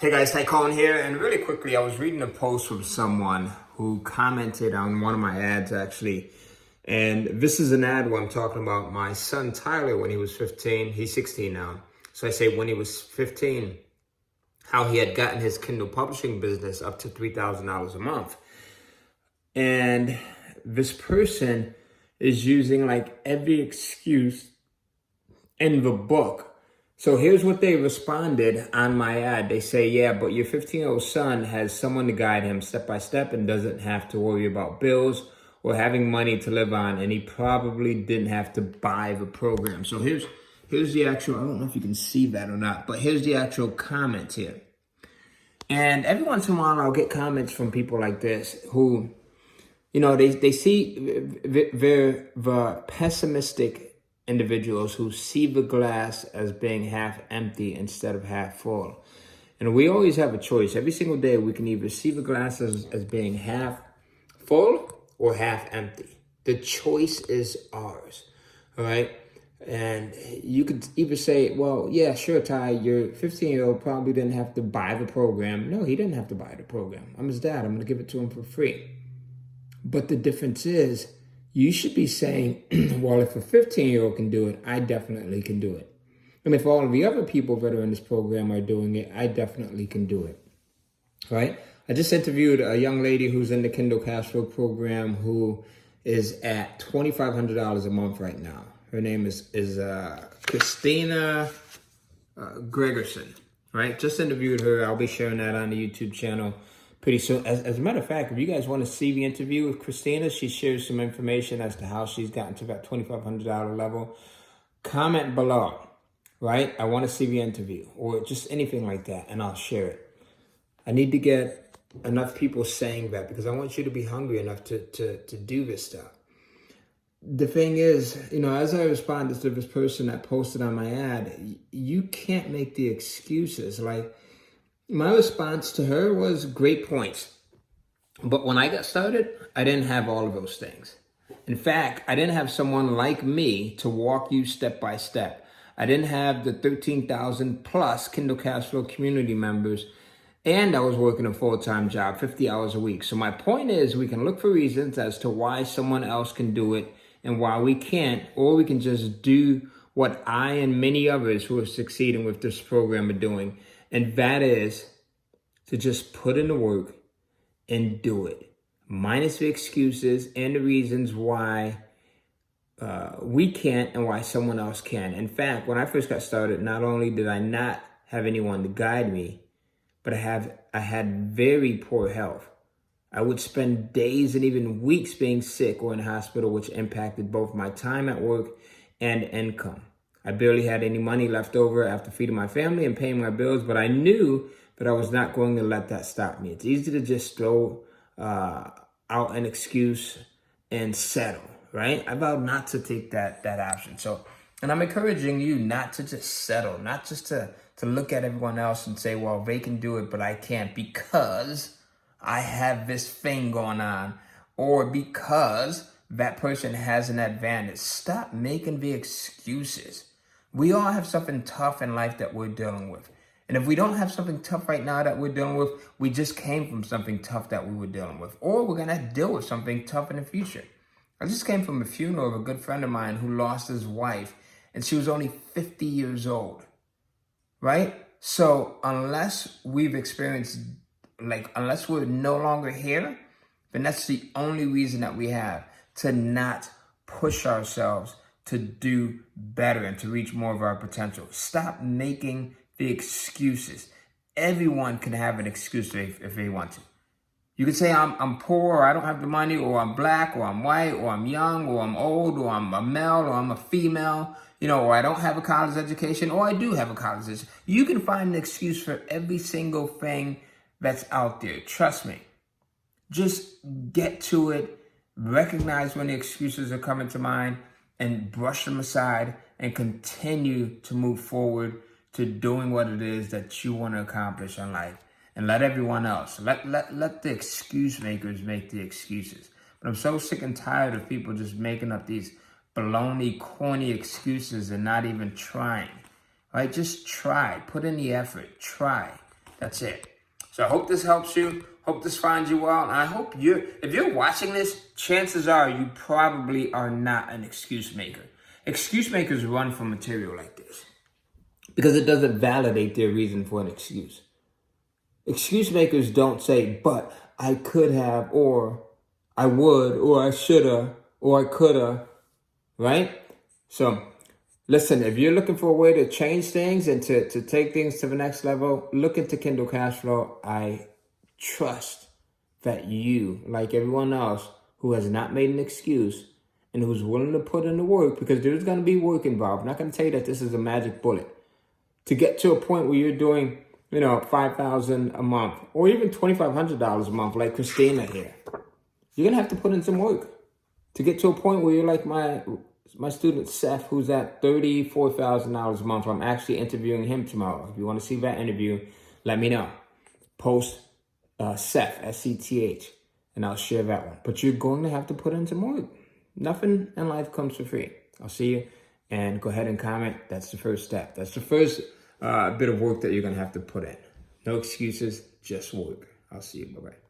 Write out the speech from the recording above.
Hey guys, Ty Cohen here, and really quickly, I was reading a post from someone who commented on one of my ads actually. And this is an ad where I'm talking about my son Tyler when he was 15. He's 16 now. So I say when he was 15, how he had gotten his Kindle publishing business up to $3,000 a month. And this person is using like every excuse in the book so here's what they responded on my ad. They say, yeah, but your 15 year old son has someone to guide him step by step and doesn't have to worry about bills or having money to live on. And he probably didn't have to buy the program. So here's, here's the actual, I don't know if you can see that or not, but here's the actual comment here. And every once in a while, I'll get comments from people like this who, you know, they, they see they're the pessimistic individuals who see the glass as being half empty instead of half full. And we always have a choice. Every single day, we can either see the glass as, as being half full or half empty. The choice is ours. All right. And you could either say, well, yeah, sure, Ty, your 15 year old probably didn't have to buy the program. No, he didn't have to buy the program. I'm his dad. I'm going to give it to him for free. But the difference is, you should be saying, well, if a 15 year old can do it, I definitely can do it. And if all of the other people that are in this program are doing it, I definitely can do it. Right? I just interviewed a young lady who's in the Kindle Cashflow program who is at $2,500 a month right now. Her name is, is uh, Christina uh, Gregerson, right? Just interviewed her. I'll be sharing that on the YouTube channel pretty soon. As, as a matter of fact, if you guys want to see the interview with Christina, she shares some information as to how she's gotten to that $2,500 level. Comment below, right? I want to see the interview or just anything like that, and I'll share it. I need to get enough people saying that because I want you to be hungry enough to, to, to do this stuff. The thing is, you know, as I responded to this person that posted on my ad, you can't make the excuses. Like, my response to her was great points. But when I got started, I didn't have all of those things. In fact, I didn't have someone like me to walk you step by step. I didn't have the 13,000 plus Kindle Cashflow community members, and I was working a full time job, 50 hours a week. So, my point is, we can look for reasons as to why someone else can do it and why we can't, or we can just do what I and many others who are succeeding with this program are doing and that is to just put in the work and do it, minus the excuses and the reasons why uh, we can't and why someone else can. In fact, when I first got started, not only did I not have anyone to guide me, but I have I had very poor health. I would spend days and even weeks being sick or in hospital, which impacted both my time at work and income. I barely had any money left over after feeding my family and paying my bills, but I knew that I was not going to let that stop me. It's easy to just throw uh, out an excuse and settle, right? I vowed not to take that that option. So, and I'm encouraging you not to just settle, not just to to look at everyone else and say, "Well, they can do it, but I can't because I have this thing going on," or because that person has an advantage. Stop making the excuses. We all have something tough in life that we're dealing with. And if we don't have something tough right now that we're dealing with, we just came from something tough that we were dealing with. Or we're going to deal with something tough in the future. I just came from a funeral of a good friend of mine who lost his wife, and she was only 50 years old. Right? So, unless we've experienced, like, unless we're no longer here, then that's the only reason that we have to not push ourselves to do better and to reach more of our potential. Stop making the excuses. Everyone can have an excuse if, if they want to. You can say I'm, I'm poor, or I don't have the money, or I'm black, or I'm white, or I'm young, or I'm old, or I'm a male, or I'm a female, you know, or I don't have a college education, or I do have a college education. You can find an excuse for every single thing that's out there. Trust me. Just get to it, recognize when the excuses are coming to mind, and brush them aside and continue to move forward to doing what it is that you want to accomplish in life. And let everyone else let let let the excuse makers make the excuses. But i'm so sick and tired of people just making up these baloney corny excuses and not even trying. Right? Just try. Put in the effort. Try. That's it. So I hope this helps you. Hope this finds you well. And I hope you're, if you're watching this, chances are you probably are not an excuse maker. Excuse makers run from material like this because it doesn't validate their reason for an excuse. Excuse makers don't say, but I could have, or I would, or I shoulda, or I coulda, right? So listen, if you're looking for a way to change things and to, to take things to the next level, look into Kindle Cashflow. I trust that you, like everyone else who has not made an excuse and who's willing to put in the work, because there's going to be work involved. I'm not going to tell you that this is a magic bullet. To get to a point where you're doing, you know, 5000 a month or even $2,500 a month, like Christina here, you're going to have to put in some work. To get to a point where you're like my my student Seth, who's at thirty-four thousand dollars a month. I'm actually interviewing him tomorrow. If you want to see that interview, let me know. Post uh, Seth S C T H, and I'll share that one. But you're going to have to put in some work. Nothing in life comes for free. I'll see you, and go ahead and comment. That's the first step. That's the first uh, bit of work that you're going to have to put in. No excuses, just work. I'll see you. Bye bye.